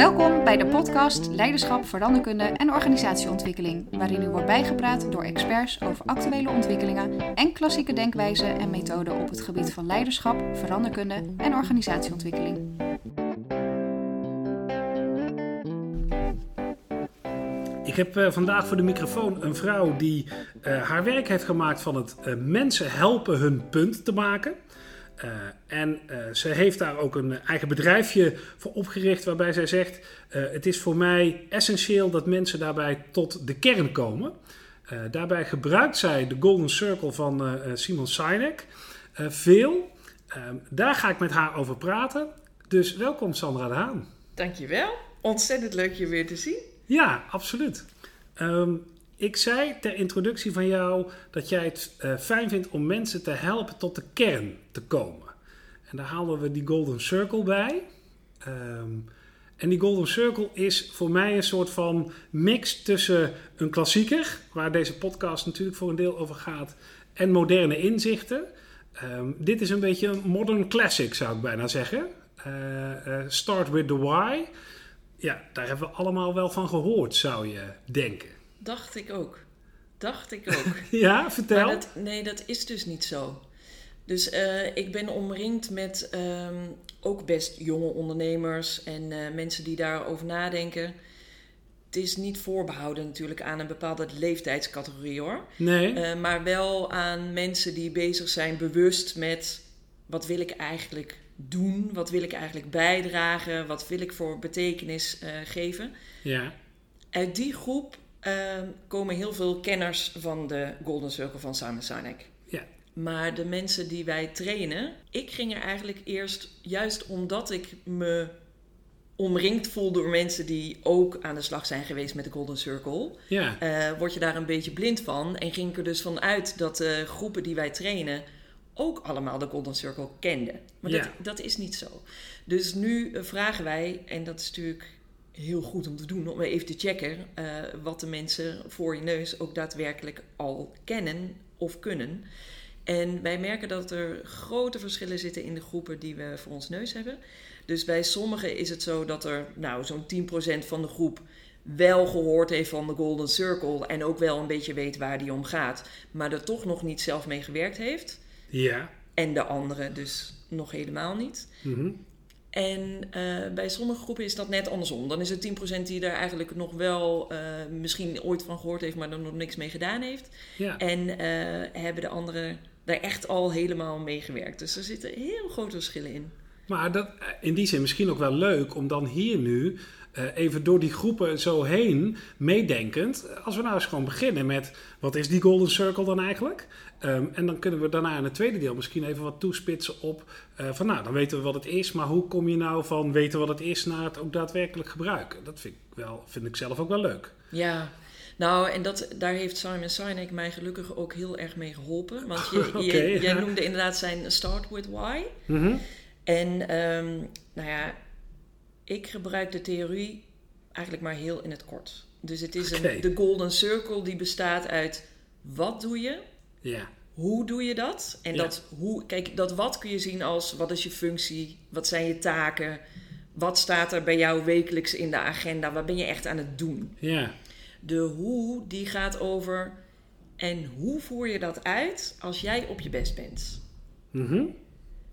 Welkom bij de podcast Leiderschap, Veranderkunde en Organisatieontwikkeling, waarin u wordt bijgepraat door experts over actuele ontwikkelingen en klassieke denkwijzen en methoden op het gebied van leiderschap, veranderkunde en organisatieontwikkeling. Ik heb uh, vandaag voor de microfoon een vrouw die uh, haar werk heeft gemaakt van het uh, mensen helpen hun punt te maken. Uh, en uh, ze heeft daar ook een eigen bedrijfje voor opgericht, waarbij zij zegt: uh, Het is voor mij essentieel dat mensen daarbij tot de kern komen. daarbij gebruikt zij de Golden Circle van Simon Sinek veel. daar ga ik met haar over praten. Dus welkom, Sandra de Haan. Dankjewel. Ontzettend leuk je weer te zien. Ja, absoluut. Um, ik zei ter introductie van jou dat jij het uh, fijn vindt om mensen te helpen tot de kern te komen. En daar halen we die Golden Circle bij. Um, en die Golden Circle is voor mij een soort van mix tussen een klassieker, waar deze podcast natuurlijk voor een deel over gaat, en moderne inzichten. Um, dit is een beetje een modern classic, zou ik bijna zeggen. Uh, uh, start with the why. Ja, daar hebben we allemaal wel van gehoord, zou je denken. Dacht ik ook. Dacht ik ook. ja, vertel. Dat, nee, dat is dus niet zo. Dus uh, ik ben omringd met um, ook best jonge ondernemers en uh, mensen die daarover nadenken. Het is niet voorbehouden natuurlijk aan een bepaalde leeftijdscategorie hoor. Nee. Uh, maar wel aan mensen die bezig zijn bewust met wat wil ik eigenlijk doen? Wat wil ik eigenlijk bijdragen? Wat wil ik voor betekenis geven? Ja. Uit die groep komen heel veel kenners van de Golden Circle van Simon Sinek. Ja. Maar de mensen die wij trainen, ik ging er eigenlijk eerst, juist omdat ik me omringd voel door mensen die ook aan de slag zijn geweest met de Golden Circle, ja. uh, word je daar een beetje blind van. En ging ik er dus van uit dat de groepen die wij trainen ook allemaal de Golden Circle kenden. Maar Ja. dat, dat is niet zo. Dus nu uh, vragen wij, en dat is natuurlijk heel goed om te doen, om even te checken uh, wat de mensen voor je neus ook daadwerkelijk al kennen of kunnen. En wij merken dat er grote verschillen zitten in de groepen die we voor ons neus hebben. Dus bij sommigen is het zo dat er nou, zo'n 10% van de groep wel gehoord heeft van de Golden Circle en ook wel een beetje weet waar die om gaat, maar er toch nog niet zelf mee gewerkt heeft. Ja. En de anderen dus nog helemaal niet. Mm -hmm. En uh, bij sommige groepen is dat net andersom. Dan is het 10% die er eigenlijk nog wel uh, misschien ooit van gehoord heeft, maar er nog niks mee gedaan heeft. Ja. En uh, hebben de anderen daar echt al helemaal mee gewerkt. Dus er zitten heel grote verschillen in. Maar dat, in die zin misschien ook wel leuk om dan hier nu uh, even door die groepen zo heen meedenkend. Als we nou eens gewoon beginnen met wat is die Golden Circle dan eigenlijk? Um, en dan kunnen we daarna in het tweede deel misschien even wat toespitsen op uh, van nou, dan weten we wat het is, maar hoe kom je nou van weten wat het is naar het ook daadwerkelijk gebruiken? Dat vind ik, wel, vind ik zelf ook wel leuk. Ja, nou en dat, daar heeft Simon Sinek mij gelukkig ook heel erg mee geholpen. Want je, okay, je, ja. jij noemde inderdaad zijn Start with Why. Mm -hmm. En um, nou ja, ik gebruik de theorie eigenlijk maar heel in het kort. Dus het is okay. een, de Golden Circle die bestaat uit wat doe je, ja. hoe doe je dat? En Ja. dat hoe, kijk, dat wat kun je zien als wat is je functie, wat zijn je taken, wat staat er bij jou wekelijks in de agenda, wat ben je echt aan het doen? Ja. De hoe die gaat over en hoe voer je dat uit als jij op je best bent? Mm -hmm.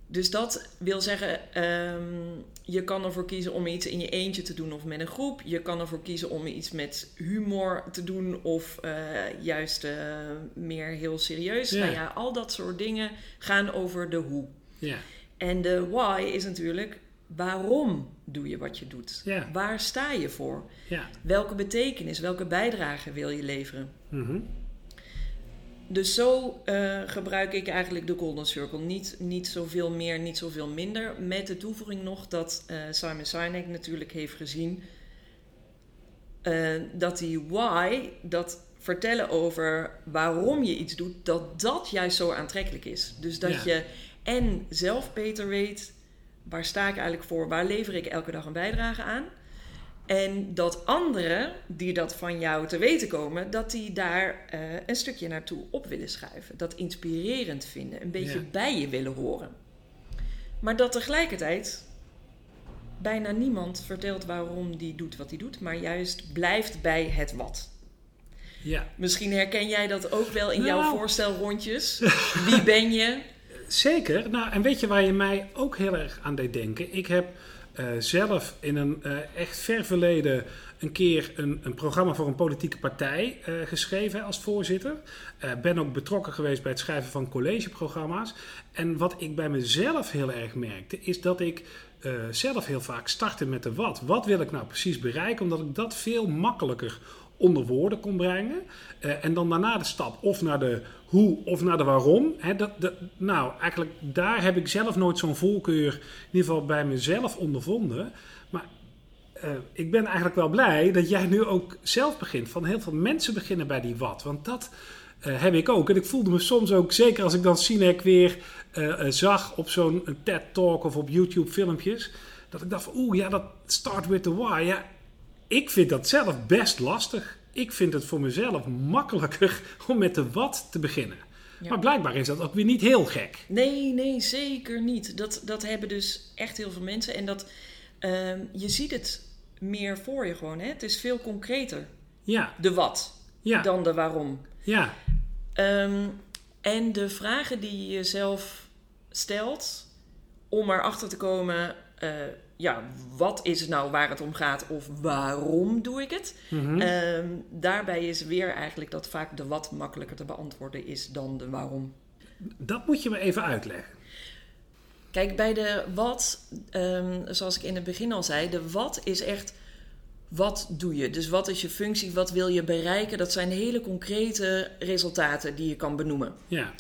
Dus dat wil zeggen, um, je kan ervoor kiezen om iets in je eentje te doen of met een groep. Je kan ervoor kiezen om iets met humor te doen of uh, juist uh, meer heel serieus. Ja. Nou ja, al dat soort dingen gaan over de hoe. Ja. En de why is natuurlijk, waarom doe je wat je doet? Ja. Waar sta je voor? Ja. Welke betekenis, welke bijdrage wil je leveren? Mm -hmm. Dus zo uh, gebruik ik eigenlijk de Golden Circle. Niet, niet zoveel meer, niet zoveel minder. Met de toevoeging nog dat uh, Simon Sinek natuurlijk heeft gezien uh, dat die why, dat vertellen over waarom je iets doet, dat dat juist zo aantrekkelijk is. Dus dat Ja. je en zelf beter weet waar sta ik eigenlijk voor, waar lever ik elke dag een bijdrage aan. En dat anderen die dat van jou te weten komen, dat die daar uh, een stukje naartoe op willen schuiven. Dat inspirerend vinden, een beetje Ja. bij je willen horen. Maar dat tegelijkertijd bijna niemand vertelt waarom die doet wat hij doet, maar juist blijft bij het wat. Ja. Misschien herken jij dat ook wel in Nou. jouw voorstelrondjes. Wie ben je? Zeker. Nou, en weet je waar je mij ook heel erg aan deed denken? Ik heb eh, zelf in een eh, echt ver verleden een keer een, een programma voor een politieke partij eh, geschreven als voorzitter. Ben ook betrokken geweest bij het schrijven van collegeprogramma's. En wat ik bij mezelf heel erg merkte, is dat ik zelf heel vaak startte met de wat. Wat wil ik nou precies bereiken? Omdat ik dat veel makkelijker onder woorden kon brengen. Eh, en dan daarna de stap of naar de hoe of naar de waarom. Dat, nou, eigenlijk daar heb ik zelf nooit zo'n voorkeur, in ieder geval bij mezelf, ondervonden. Maar eh, ik ben eigenlijk wel blij dat jij nu ook zelf begint. Van heel veel mensen beginnen bij die wat. Want dat eh, heb ik ook. En ik voelde me soms ook, zeker als ik dan Sinek weer zag op zo'n TED-talk of op YouTube filmpjes. Dat ik dacht oeh, ja, dat start with the why. Ja, ik vind dat zelf best lastig. Ik vind het voor mezelf makkelijker om met de wat te beginnen. Ja. Maar blijkbaar is dat ook weer niet heel gek. Nee, nee, zeker niet. Dat, dat hebben dus echt heel veel mensen. En dat, ehm, je ziet het meer voor je gewoon. Hè? Het is veel concreter. Ja, De wat ja, dan de waarom. ja, Ehm, en de vragen die je jezelf stelt om erachter te komen, eh, ja, wat is het nou waar het om gaat of waarom doe ik het? mhm. Ehm, daarbij is weer eigenlijk dat vaak de wat makkelijker te beantwoorden is dan de waarom. dat moet je me even uitleggen. Kijk, bij de wat, ehm, zoals ik in het begin al zei, de wat is echt wat doe je? Dus wat is je functie? Wat wil je bereiken? Dat zijn hele concrete resultaten die je kan benoemen. Ja,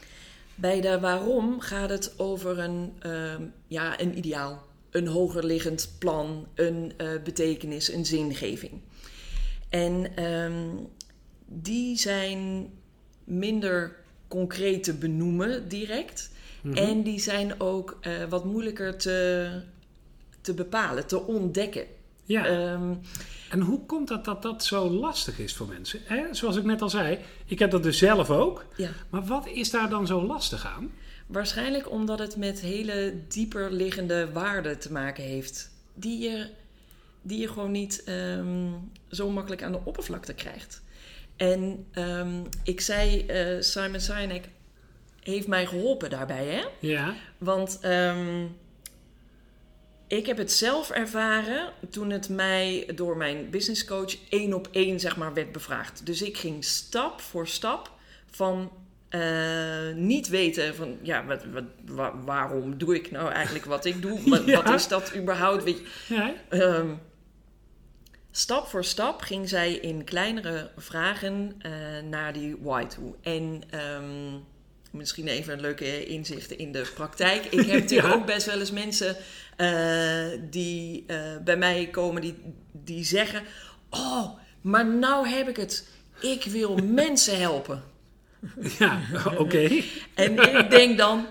Bij de waarom gaat het over een, ehm, ja, een ideaal, een hogerliggend plan, een eh, betekenis, een zingeving. En ehm, die zijn minder concreet te benoemen direct. Mhm. En die zijn ook eh, wat moeilijker te, te bepalen, te ontdekken. ja. Ehm, En hoe komt dat dat dat zo lastig is voor mensen? Hè? Zoals ik net al zei, ik heb dat dus zelf ook. ja. Maar wat is daar dan zo lastig aan? Waarschijnlijk omdat het met hele dieper liggende waarden te maken heeft. Die je, die je gewoon niet ehm, zo makkelijk aan de oppervlakte krijgt. En ehm, ik zei, eh, Simon Sinek heeft mij geholpen daarbij, hè? Ja, Want ehm, ik heb het zelf ervaren toen het mij door mijn businesscoach één op één zeg maar, werd bevraagd. Dus ik ging stap voor stap van eh, niet weten van ja, wat, wat, wa- waarom doe ik nou eigenlijk wat ik doe? Wat, Ja. wat is dat überhaupt? Weet je, ja, Ehm, stap voor stap ging zij in kleinere vragen eh, naar die why toe. En ehm, misschien even een leuke inzicht in de praktijk. Ik heb natuurlijk Ja. ook best wel eens mensen eh, die bij mij komen die, die zeggen... Oh, maar nou heb ik het. Ik wil mensen helpen. ja oké. En ik denk dan,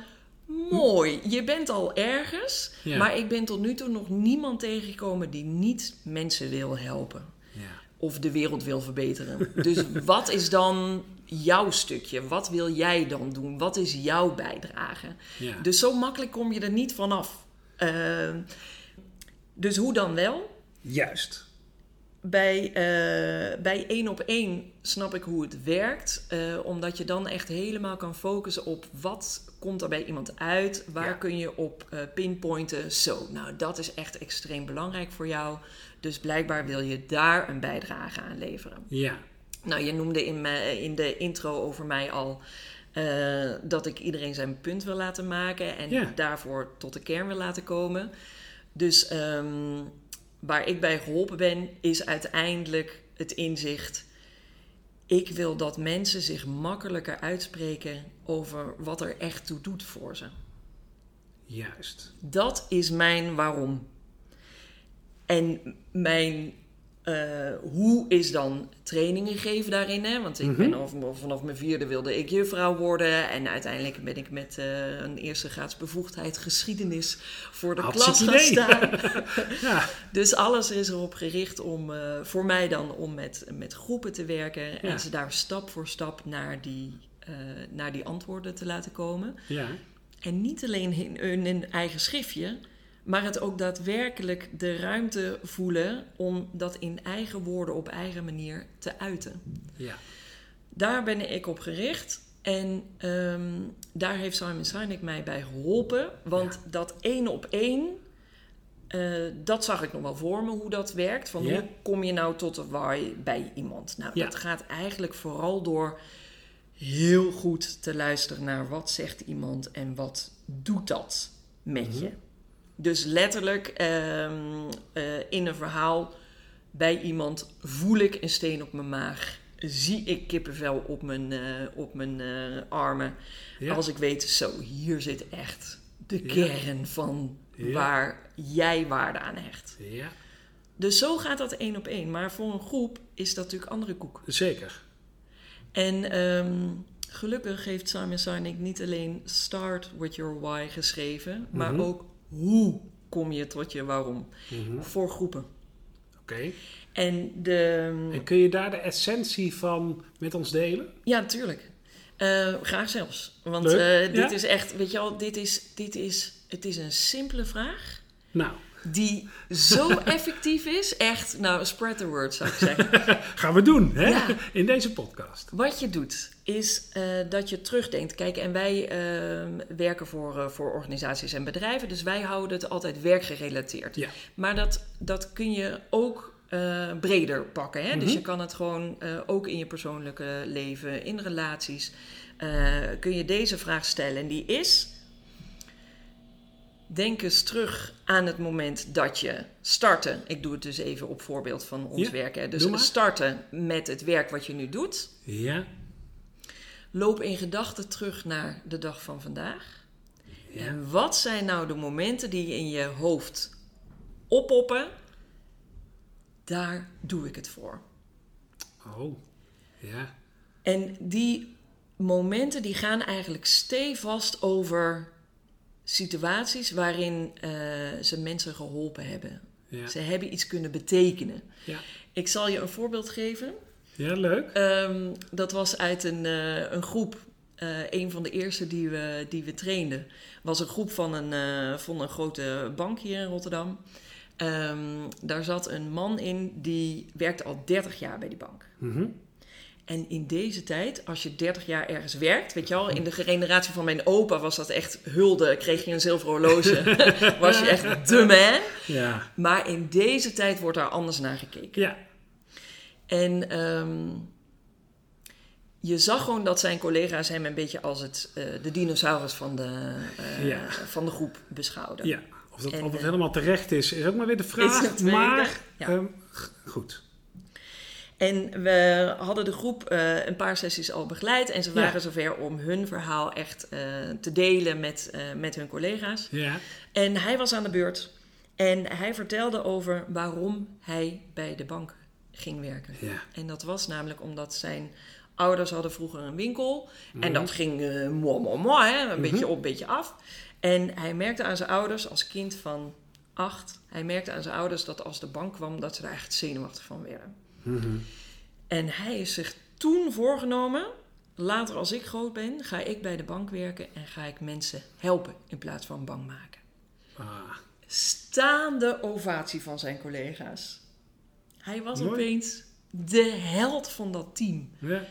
mooi, je bent al ergens, Ja. maar ik ben tot nu toe nog niemand tegengekomen die niet mensen wil helpen Ja. of de wereld wil verbeteren. Dus wat is dan jouw stukje? Wat wil jij dan doen? Wat is jouw bijdrage? Ja. Dus zo makkelijk kom je er niet vanaf. Uh, dus hoe dan wel? Juist. Bij, uh, bij één op één snap ik hoe het werkt. Uh, omdat je dan echt helemaal kan focussen op wat komt er bij iemand uit. Waar Ja. kun je op uh, pinpointen. Zo, nou dat is echt extreem belangrijk voor jou. Dus blijkbaar wil je daar een bijdrage aan leveren. Ja. Nou, je noemde in, me, in de intro over mij al dat ik iedereen zijn punt wil laten maken. En Ja. daarvoor tot de kern wil laten komen. Dus um, waar ik bij geholpen ben, is uiteindelijk het inzicht. Ik wil dat mensen zich makkelijker uitspreken over wat er echt toe doet voor ze. Juist. Dat is mijn waarom. En mijn uh, hoe is dan trainingen geven daarin? Hè? Want ik Mhm. ben al, vanaf mijn vierde wilde ik juffrouw worden. En uiteindelijk ben ik met uh, een eerste graads bevoegdheid geschiedenis voor de klas gaan staan. Ja. Dus alles is erop gericht om uh, voor mij dan om met, met groepen te werken. En ze daar stap voor stap naar die, naar die antwoorden te laten komen. Ja. En niet alleen in hun eigen schriftje, Maar het ook daadwerkelijk de ruimte voelen om dat in eigen woorden op eigen manier te uiten. Ja. Daar ben ik op gericht. En ehm, daar heeft Simon Sinek mij bij geholpen. Want dat één op één, eh, dat zag ik nog wel voor me hoe dat werkt. Van hoe kom je nou tot de why bij iemand? Nou, Ja. dat gaat eigenlijk vooral door heel goed te luisteren naar wat zegt iemand en wat doet dat met Mhm. je. Dus letterlijk ehm, eh, in een verhaal bij iemand voel ik een steen op mijn maag. Zie ik kippenvel op mijn, eh, op mijn eh, armen. Ja. Als ik weet, zo, hier zit echt de Ja. kern van Ja. waar jij waarde aan hecht. ja, Dus zo gaat dat één op één. Maar voor een groep is dat natuurlijk andere koek. zeker. En ehm, gelukkig heeft Simon Sinek niet alleen Start with Your Why geschreven, maar Mhm. ook hoe kom je tot je waarom Mhm. voor groepen. Oké. En de, En kun je daar de essentie van met ons delen? ja, natuurlijk. Eh, graag zelfs. Want eh, dit ja. is echt, weet je wel, dit is, dit is, het is een simpele vraag Nou, die zo effectief is. Echt, nou, spread the word zou ik zeggen. gaan we doen hè? Ja. in deze podcast. Wat je doet, is eh, dat je terugdenkt. Kijk, en wij ehm, werken voor, eh, voor organisaties en bedrijven, dus wij houden het altijd werkgerelateerd. Ja. Maar dat, dat kun je ook eh, breder pakken. Hè? Dus Mhm. je kan het gewoon ook in je persoonlijke leven, in relaties, kun je deze vraag stellen. En die is, denk eens terug aan het moment dat je startte. Ik doe het dus even op voorbeeld van ons Ja, werk. Hè? Dus maar. starten met het werk wat je nu doet. Ja, Loop in gedachten terug naar de dag van vandaag. ja. En wat zijn nou de momenten die in je hoofd oppoppen? Daar doe ik het voor. Oh, ja. En die momenten die gaan eigenlijk stevast over situaties waarin eh, ze mensen geholpen hebben. Ja. Ze hebben iets kunnen betekenen. Ja. Ik zal je een voorbeeld geven. ja, leuk. Ehm, dat was uit een, eh, een groep. eh, een van de eerste die we, die we trainden. Was een groep van een, van een grote bank hier in Rotterdam. Ehm, daar zat een man in die werkte al 30 jaar bij die bank. Mhm. En in deze tijd, als je 30 jaar ergens werkt, weet je wel, in de generatie van mijn opa was dat echt hulde. Kreeg je een zilveren horloge, was je echt de man. Ja. Maar in deze tijd wordt daar anders naar gekeken. Ja. En ehm, je zag gewoon dat zijn collega's hem een beetje als het, eh, de dinosaurus van de, eh, Ja. van de groep beschouwden. ja. Of dat, En, of dat eh, helemaal terecht is, is ook maar weer de vraag. Maar, ja. ehm, goed. En we hadden de groep eh, een paar sessies al begeleid. En ze Ja. waren zover om hun verhaal echt eh, te delen met, eh, met hun collega's. Ja. En hij was aan de beurt. En hij vertelde over waarom hij bij de bank ging werken. Ja. En dat was namelijk omdat zijn ouders hadden vroeger een winkel. En Mhm. dat ging moi, moi, moi, hè, een Mhm. beetje op, een beetje af. En hij merkte aan zijn ouders als kind van acht... hij merkte aan zijn ouders dat als de bank kwam... dat ze daar echt zenuwachtig van werden. Mhm. En hij is zich toen voorgenomen... later als ik groot ben, ga ik bij de bank werken... en ga ik mensen helpen in plaats van bang maken. Ah, Staande ovatie van zijn collega's. Hij was Mooi. opeens de held van dat team. ja.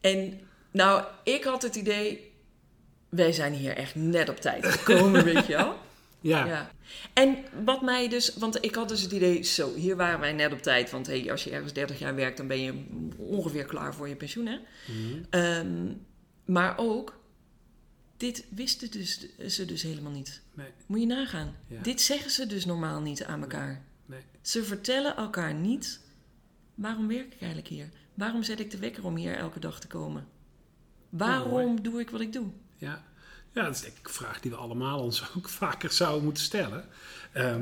En nou, ik had het idee, wij zijn hier echt net op tijd gekomen, weet je wel. Ja. Ja. En wat mij dus, want ik had dus het idee, zo, hier waren wij net op tijd. Want hey, als je ergens 30 jaar werkt, dan ben je ongeveer klaar voor je pensioen, hè. Mhm. Ehm, maar ook, dit wisten dus, ze dus helemaal niet. Nee. Moet je nagaan. Ja. Dit zeggen ze dus normaal niet aan elkaar. Nee. Ze vertellen elkaar niet, waarom werk ik eigenlijk hier? Waarom zet ik de wekker om hier elke dag te komen? Waarom doe ik wat ik doe? Ja. Ja, dat is denk een vraag die we allemaal ons ook vaker zouden moeten stellen. Eh,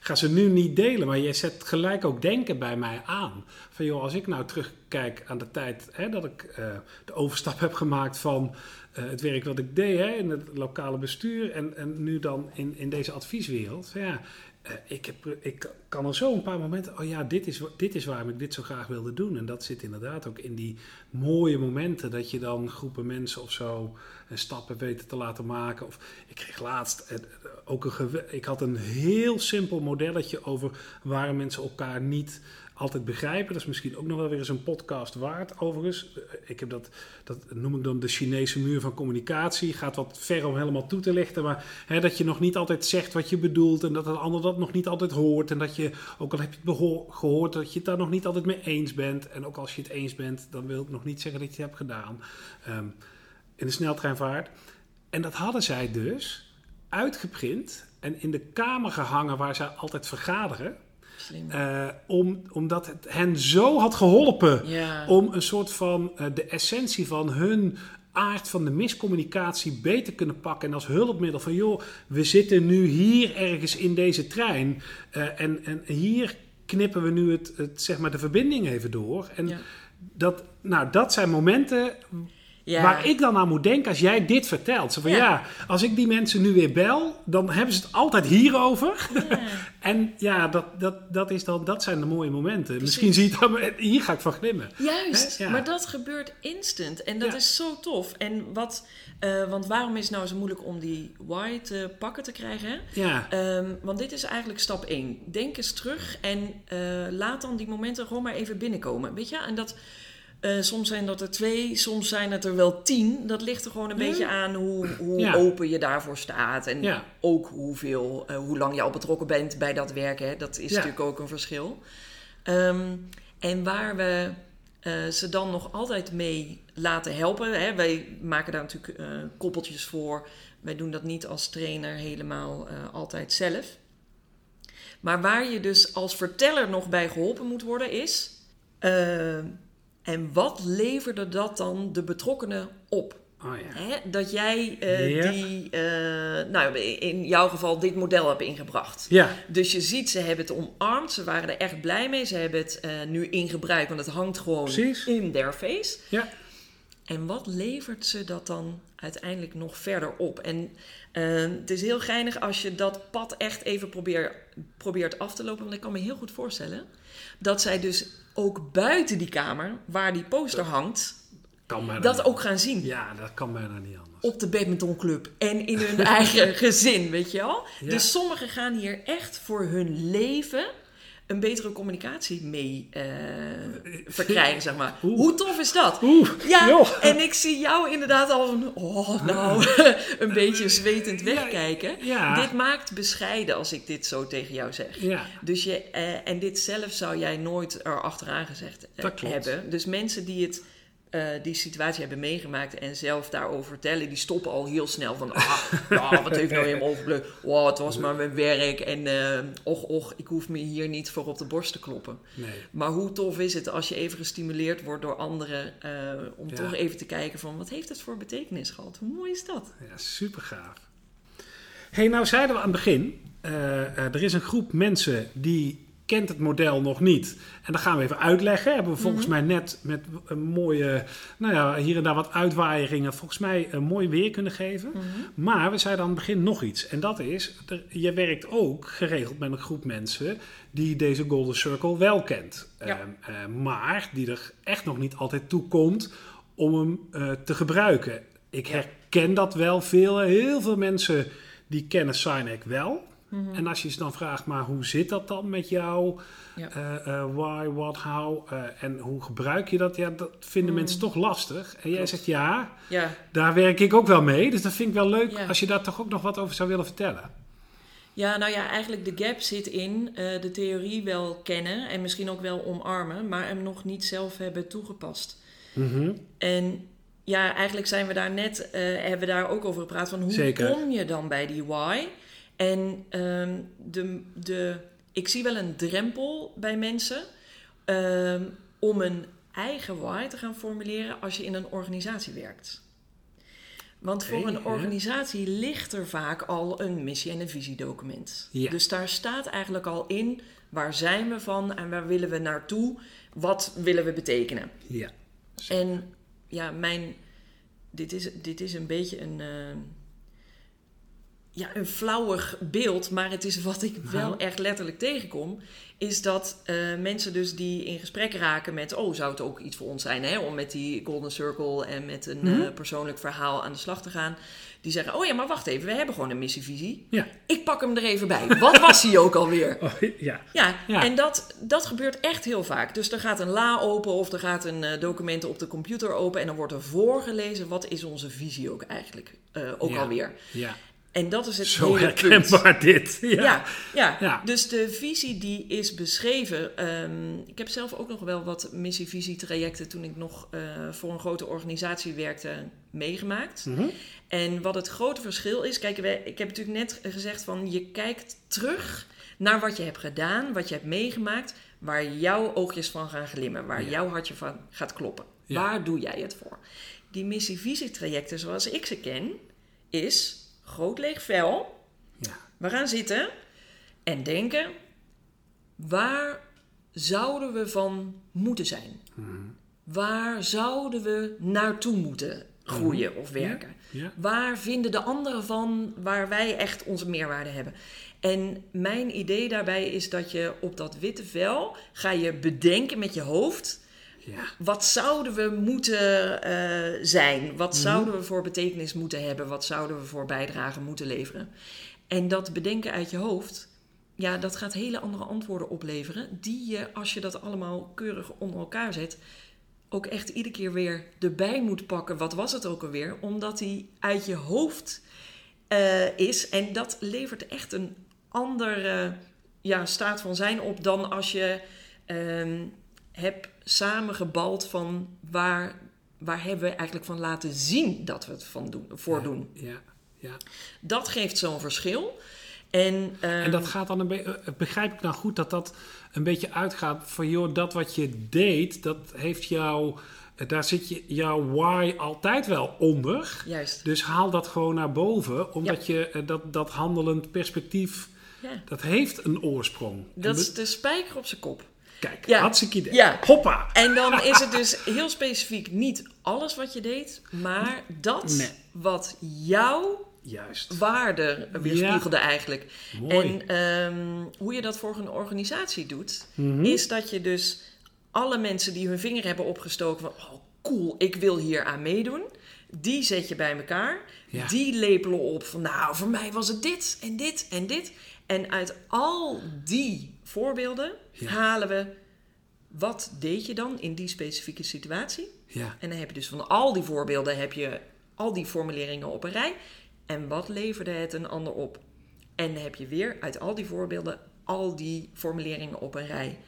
ga ze nu niet delen, maar je zet gelijk ook denken bij mij aan. Van joh, als ik nou terugkijk aan de tijd hè, dat ik eh, de overstap heb gemaakt van eh, het werk wat ik deed hè, in het lokale bestuur en, en nu dan in, in deze advieswereld. Ja, eh, ik, heb, ik kan er zo een paar momenten, oh ja, dit is, dit is waarom ik dit zo graag wilde doen. En dat zit inderdaad ook in die mooie momenten dat je dan groepen mensen of zo een stappen weten te laten maken. Of ik kreeg laatst eh, ook een, ik had een heel simpel modelletje over waarom mensen elkaar niet altijd begrijpen. Dat is misschien ook nog wel weer eens een podcast waard, overigens. Eh, ik heb dat, dat noem ik dan de Chinese muur van communicatie. Gaat wat ver om helemaal toe te lichten. Maar hè, dat je nog niet altijd zegt wat je bedoelt. En dat een ander dat nog niet altijd hoort. En dat je, ook al heb je het gehoord, dat je het daar nog niet altijd mee eens bent. En ook als je het eens bent, dan wil ik nog niet zeggen dat je het hebt gedaan. Ehm, in de sneltreinvaart. En dat hadden zij dus uitgeprint en in de kamer gehangen waar zij altijd vergaderen. Uh, om, omdat het hen zo had geholpen om een soort van uh, de essentie van hun aard van de miscommunicatie beter kunnen pakken. En als hulpmiddel van joh, we zitten nu hier ergens in deze trein. Uh, en, en hier knippen we nu het, het, zeg maar de verbinding even door. En dat, nou, dat zijn momenten Waar ik dan aan moet denken als jij dit vertelt. Zo van ja. als ik die mensen nu weer bel, dan hebben ze het altijd hierover. Ja. en ja, dat, dat, dat, is dan, dat zijn de mooie momenten. Misschien zie je dan, hier ga ik van glimmen. Juist, maar dat gebeurt instant. En dat is zo tof. En wat, uh, want waarom is het nou zo moeilijk om die why te pakken te krijgen? Ja. Um, want dit is eigenlijk stap 1. Denk eens terug en uh, laat dan die momenten gewoon maar even binnenkomen. Weet je? En dat uh, soms zijn dat er twee, soms zijn het er wel tien. Dat ligt er gewoon een beetje aan hoe, hoe open je daarvoor staat. En ook hoeveel, uh, hoe lang je al betrokken bent bij dat werk. Hè. Dat is natuurlijk ook een verschil. Um, en waar we uh, ze dan nog altijd mee laten helpen. Hè. Wij maken daar natuurlijk koppeltjes voor. Wij doen dat niet als trainer helemaal altijd zelf. Maar waar je dus als verteller nog bij geholpen moet worden is en wat leverde dat dan de betrokkenen op? Oh ja. Dat jij uh, die, uh, nou in jouw geval, dit model hebt ingebracht. Ja. Dus je ziet, ze hebben het omarmd, ze waren er echt blij mee. Ze hebben het uh, nu in gebruik, want het hangt gewoon Precies. in their face. Ja. En wat levert ze dat dan uiteindelijk nog verder op? En het is heel geinig als je dat pad echt even probeer, probeert af te lopen. Want ik kan me heel goed voorstellen dat zij dus ook buiten die kamer, waar die poster hangt, kan dat ook gaan zien. Ja, dat kan bijna niet anders. Op de badmintonclub en in hun eigen gezin, weet je wel. Dus sommigen gaan hier echt voor hun leven een betere communicatie mee uh, verkrijgen, zeg maar. Hoe tof is dat? ja, en ik zie jou inderdaad al van, oh, nou, een beetje zwetend wegkijken. Dit maakt bescheiden als ik dit zo tegen jou zeg. Ja. Dus je, uh, en dit zelf zou jij nooit erachteraan gezegd uh, hebben. Dus mensen die het uh, die situatie hebben meegemaakt en zelf daarover vertellen, die stoppen al heel snel van, ah, wat heeft nou helemaal overbleven? Wow, het was maar mijn werk en uh, och, och, ik hoef me hier niet voor op de borst te kloppen. Nee. Maar hoe tof is het als je even gestimuleerd wordt door anderen uh, om ja. toch even te kijken van, wat heeft het voor betekenis gehad? Hoe mooi is dat? Ja, super gaaf. hey, nou zeiden we aan het begin, er is een groep mensen die kent het model nog niet. En dan gaan we even uitleggen. Hebben we volgens mhm. mij net met een mooie, nou ja, hier en daar wat uitwaaieringen, volgens mij een mooi weer kunnen geven. Mhm. Maar we zeiden aan het begin nog iets. En dat is, er, je werkt ook geregeld met een groep mensen die deze Golden Circle wel kent. Ja. Uh, maar die er echt nog niet altijd toe komt om hem uh, te gebruiken. Ik herken dat wel veel. Heel veel mensen die kennen Signec wel. Mhm. En als je ze dan vraagt, maar hoe zit dat dan met jou? Ja. Uh, uh, why, what, how? Uh, en hoe gebruik je dat? Ja, dat vinden mhm. mensen toch lastig. En jij zegt ja, ja, daar werk ik ook wel mee. Dus dat vind ik wel leuk als je daar toch ook nog wat over zou willen vertellen. Ja, nou ja, eigenlijk de gap zit in de theorie wel kennen en misschien ook wel omarmen, maar hem nog niet zelf hebben toegepast. Mm En ja, eigenlijk zijn we daar net, hebben we daar ook over gepraat van hoe Zeker. kom je dan bij die why? En um, de, de, ik zie wel een drempel bij mensen um, om een eigen why te gaan formuleren als je in een organisatie werkt. Want voor een organisatie ligt er vaak al een missie- en een visiedocument. Ja. Dus daar staat eigenlijk al in waar zijn we van en waar willen we naartoe, wat willen we betekenen. Ja. En ja, mijn, dit is, dit is een beetje een. Uh, ja, een flauwig beeld, maar het is wat ik wel echt letterlijk tegenkom. Is dat eh, mensen dus die in gesprek raken met... Oh, zou het ook iets voor ons zijn hè, om met die Golden Circle en met een Mhm. eh, persoonlijk verhaal aan de slag te gaan. Die zeggen, oh ja, maar wacht even, we hebben gewoon een missievisie. Ja. Ik pak hem er even bij. Wat was hij ook alweer? Oh, ja. Ja, Ja. en dat, dat gebeurt echt heel vaak. Dus er gaat een la open of er gaat een eh, document op de computer open... en dan wordt er voorgelezen, wat is onze visie ook eigenlijk ook Ja. alweer. ja. En dat is het Zo hele punt. herkenbaar dit. Ja. Ja, ja. Ja. dus de visie die is beschreven. ehm, ik heb zelf ook nog wel wat missie-visie-trajecten toen ik nog eh, voor een grote organisatie werkte meegemaakt. Mhm. En wat het grote verschil is, kijk, ik heb natuurlijk net gezegd van je kijkt terug naar wat je hebt gedaan, wat je hebt meegemaakt, waar jouw oogjes van gaan glimmen, waar Ja. jouw hartje van gaat kloppen. Waar doe jij het voor? Die missie-visie-trajecten zoals ik ze ken, is groot leeg vel. Ja. We gaan zitten en denken: waar zouden we van moeten zijn? Mhm. Waar zouden we naartoe moeten groeien of Mhm. Ja. werken? Ja. Waar vinden de anderen van waar wij echt onze meerwaarde hebben? En mijn idee daarbij is dat je op dat witte vel ga je bedenken met je hoofd. Ja. Wat zouden we moeten eh, zijn? Wat Mhm. zouden we voor betekenis moeten hebben? Wat zouden we voor bijdrage moeten leveren? En dat bedenken uit je hoofd, ja, dat gaat hele andere antwoorden opleveren. Die je, als je dat allemaal keurig onder elkaar zet, ook echt iedere keer weer erbij moet pakken. Wat was het ook alweer? Omdat die uit je hoofd eh, is. En dat levert echt een andere ja, staat van zijn op dan als je ehm, hebt samengebald van waar, waar hebben we eigenlijk van laten zien dat we het van doen, voor doen. Ja. ja. Dat geeft zo'n verschil. En, ehm, En dat gaat dan een beetje. Begrijp ik nou goed dat dat een beetje uitgaat van joh, dat wat je deed, dat heeft jou. eh, Daar zit je, jouw why altijd wel onder. Juist. Dus haal dat gewoon naar boven, omdat je eh, dat, dat handelend perspectief, Ja. dat heeft een oorsprong. Dat is de spijker op zijn kop. Kijk, Ja. hartstikke idee. Ja. Hoppa! En dan is het dus heel specifiek niet alles wat je deed, maar dat Nee. wat jouw Juist. waarde weerspiegelde eigenlijk. Mooi. En ehm, hoe je dat voor een organisatie doet, Mhm. is dat je dus alle mensen die hun vinger hebben opgestoken van, oh cool, ik wil hier aan meedoen, die zet je bij elkaar. Ja. Die lepelen op van, nou, voor mij was het dit en dit en dit. En uit al die voorbeelden Ja. halen we, wat deed je dan in die specifieke situatie? Ja. En dan heb je dus van al die voorbeelden, heb je al die formuleringen op een rij. En wat leverde het een ander op? En dan heb je weer uit al die voorbeelden al die formuleringen op een rij.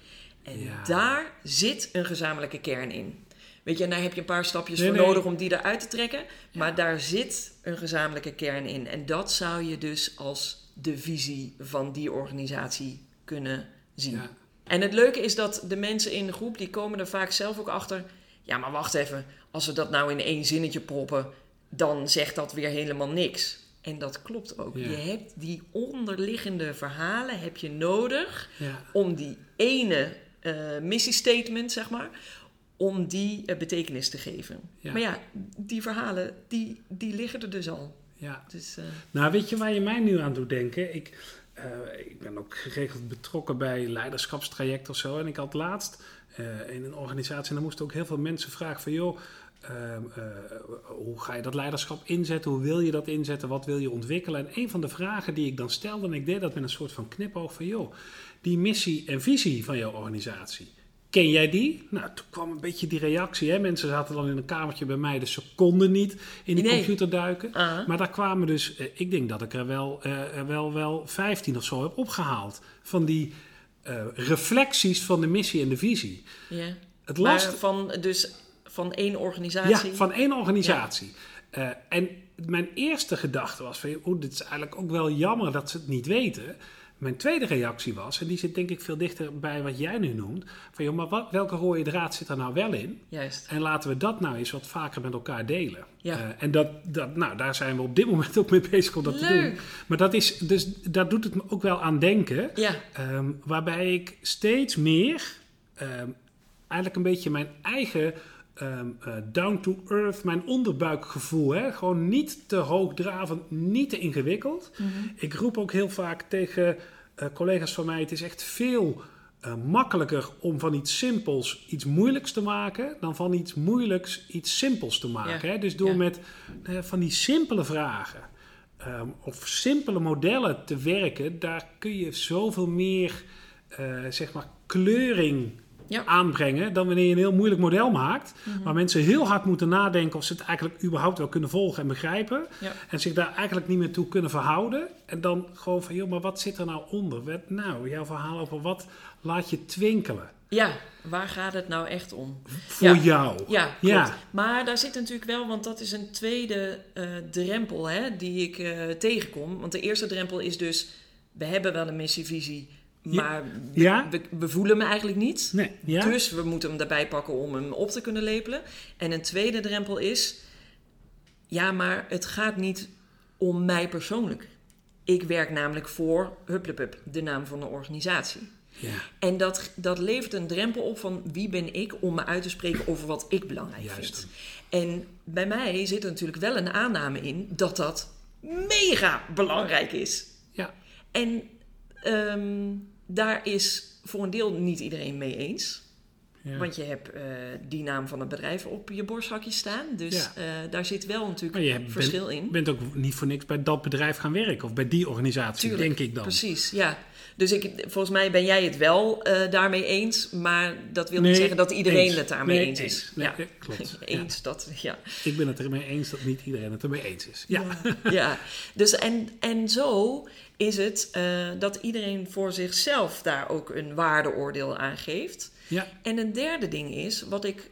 En Ja. daar zit een gezamenlijke kern in. Weet je, en daar heb je een paar stapjes Nee, voor nee. nodig om die eruit te trekken. Maar daar zit een gezamenlijke kern in. En dat zou je dus als de visie van die organisatie kunnen zien. Ja. En het leuke is dat de mensen in de groep, die komen er vaak zelf ook achter. Ja, maar wacht even. Als we dat nou in één zinnetje proppen, dan zegt dat weer helemaal niks. En dat klopt ook. Ja. Je hebt die onderliggende verhalen heb je nodig Ja. om die ene eh missiestatement, zeg maar, om die eh, betekenis te geven. Ja. Maar ja, die verhalen, die, die liggen er dus al. ja. Dus, eh, Nou, weet je waar je mij nu aan doet denken? Ik, eh, ik ben ook geregeld betrokken bij leiderschapstrajecten of zo. En ik had laatst eh, in een organisatie, en dan moesten ook heel veel mensen vragen van... joh, ehm, eh, hoe ga je dat leiderschap inzetten? Hoe wil je dat inzetten? Wat wil je ontwikkelen? En een van de vragen die ik dan stelde, en ik deed dat met een soort van knipoog van... joh, die missie en visie van jouw organisatie... Ken jij die? Nou, toen kwam een beetje die reactie. Hè? Mensen zaten dan in een kamertje bij mij, dus ze konden niet in die Nee. computer duiken. ah. Maar daar kwamen dus, eh, ik denk dat ik er wel, eh, er wel, wel 15 of zo heb opgehaald. Van die eh, reflecties van de missie en de visie. ja. Het Maar lastige. van, dus van één Ja, organisatie. van één organisatie. En mijn eerste gedachte was van, oh, dit is eigenlijk ook wel jammer dat ze het niet weten. Mijn tweede reactie was, en die zit denk ik veel dichter bij wat jij nu noemt, van joh, maar wat, welke rode draad zit er nou wel in? Juist. En laten we dat nou eens wat vaker met elkaar delen. Ja. Eh, en dat, dat, nou, daar zijn we op dit moment ook mee bezig om dat te doen. Maar dat is, dus, daar doet het me ook wel aan denken. Ja, ehm, waarbij ik steeds meer ehm, eigenlijk een beetje mijn eigen ehm, eh, down to earth, mijn onderbuikgevoel. Hè? Gewoon niet te hoogdravend, niet te ingewikkeld. Ik roep ook heel vaak tegen eh, collega's van mij: het is echt veel eh, makkelijker om van iets simpels iets moeilijks te maken, dan van iets moeilijks iets simpels te maken. Ja. Hè? Dus door Ja. met van die simpele vragen ehm, of simpele modellen te werken, daar kun je zoveel meer eh, zeg maar kleuring Ja. aanbrengen dan wanneer je een heel moeilijk model maakt, Mhm. waar mensen heel hard moeten nadenken of ze het eigenlijk überhaupt wel kunnen volgen en begrijpen Ja. en zich daar eigenlijk niet meer toe kunnen verhouden en dan gewoon van joh, maar wat zit er nou onder? Wat, nou, jouw verhaal over wat laat je twinkelen Ja, waar gaat het nou echt om? voor Ja. jou? Ja, klopt. Ja. Maar daar zit natuurlijk wel, want dat is een tweede eh, drempel hè, die ik eh, tegenkom. Want de eerste drempel is dus, we hebben wel een missievisie. Maar Ja. we, we voelen hem eigenlijk niet. Nee, ja? Dus we moeten hem daarbij pakken om hem op te kunnen lepelen. En een tweede drempel is, ja, maar het gaat niet om mij persoonlijk. Ik werk namelijk voor Hupplepup, de naam van de organisatie. ja. En dat, dat levert een drempel op van wie ben ik om me uit te spreken over wat ik belangrijk Juist. vind. En bij mij zit er natuurlijk wel een aanname in dat dat mega belangrijk is. ja. En ehm, daar is voor een deel niet iedereen mee eens. Ja. Want je hebt eh, die naam van het bedrijf op je borstzakje staan. Dus Ja. eh, daar zit wel natuurlijk je hebt- verschil bent, in. bent ook niet voor niks bij dat bedrijf gaan werken of bij die organisatie, Tuurlijk, denk ik dan. Precies, ja. Dus ik, volgens mij ben jij het wel eh, daarmee eens, maar dat wil Nee, niet zeggen dat iedereen eens. het daarmee Nee, eens is. Nee, ja. klopt. Ja. eens, dat, ja. Ik ben het ermee eens dat niet iedereen het ermee eens is. Ja. ja. Dus en, en zo is het dat iedereen voor zichzelf daar ook een waardeoordeel aan geeft. Ja. En een derde ding is, wat ik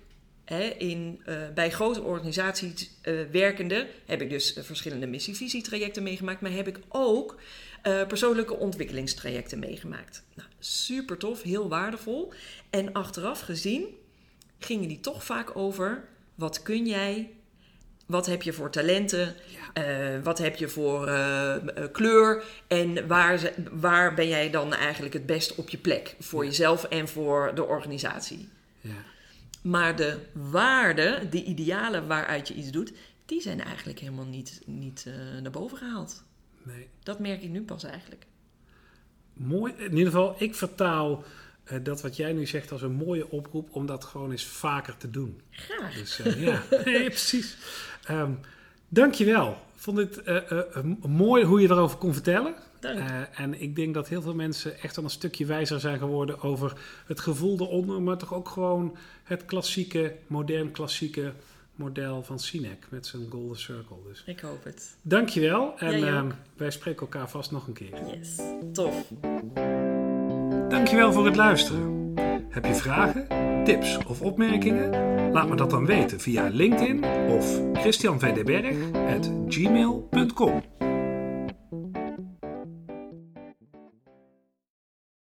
in, eh, bij grote organisaties eh, werkende, heb ik dus eh, verschillende missievisietrajecten meegemaakt, maar heb ik ook persoonlijke ontwikkelingstrajecten meegemaakt. Nou, super tof, heel waardevol. En achteraf gezien gingen die toch vaak over wat kun jij, wat heb je voor talenten, eh, wat heb je voor eh, eh, kleur en waar, waar ben jij dan eigenlijk het best op je plek voor jezelf en voor de organisatie. Ja. Maar de waarden, de idealen waaruit je iets doet, die zijn eigenlijk helemaal niet, niet naar boven gehaald. Nee. Dat merk ik nu pas eigenlijk. Mooi. In ieder geval, ik vertaal eh, dat wat jij nu zegt als een mooie oproep om dat gewoon eens vaker te doen. Graag. Dus eh, ja, nee, precies. Ehm dankjewel. Ik vond het eh, mooi hoe je erover kon vertellen. Eh, en ik denk dat heel veel mensen echt wel een stukje wijzer zijn geworden over het gevoel eronder, maar toch ook gewoon het klassieke, modern klassieke model van Sinek met zijn Golden Circle. Dus Ik hoop het. dankjewel en Jij ook. ehm, wij spreken elkaar vast nog een keer. Yes. Tof. Dankjewel voor het luisteren. Heb je vragen, tips of opmerkingen? Laat me dat dan weten via LinkedIn of christianvdberg.gmail.com.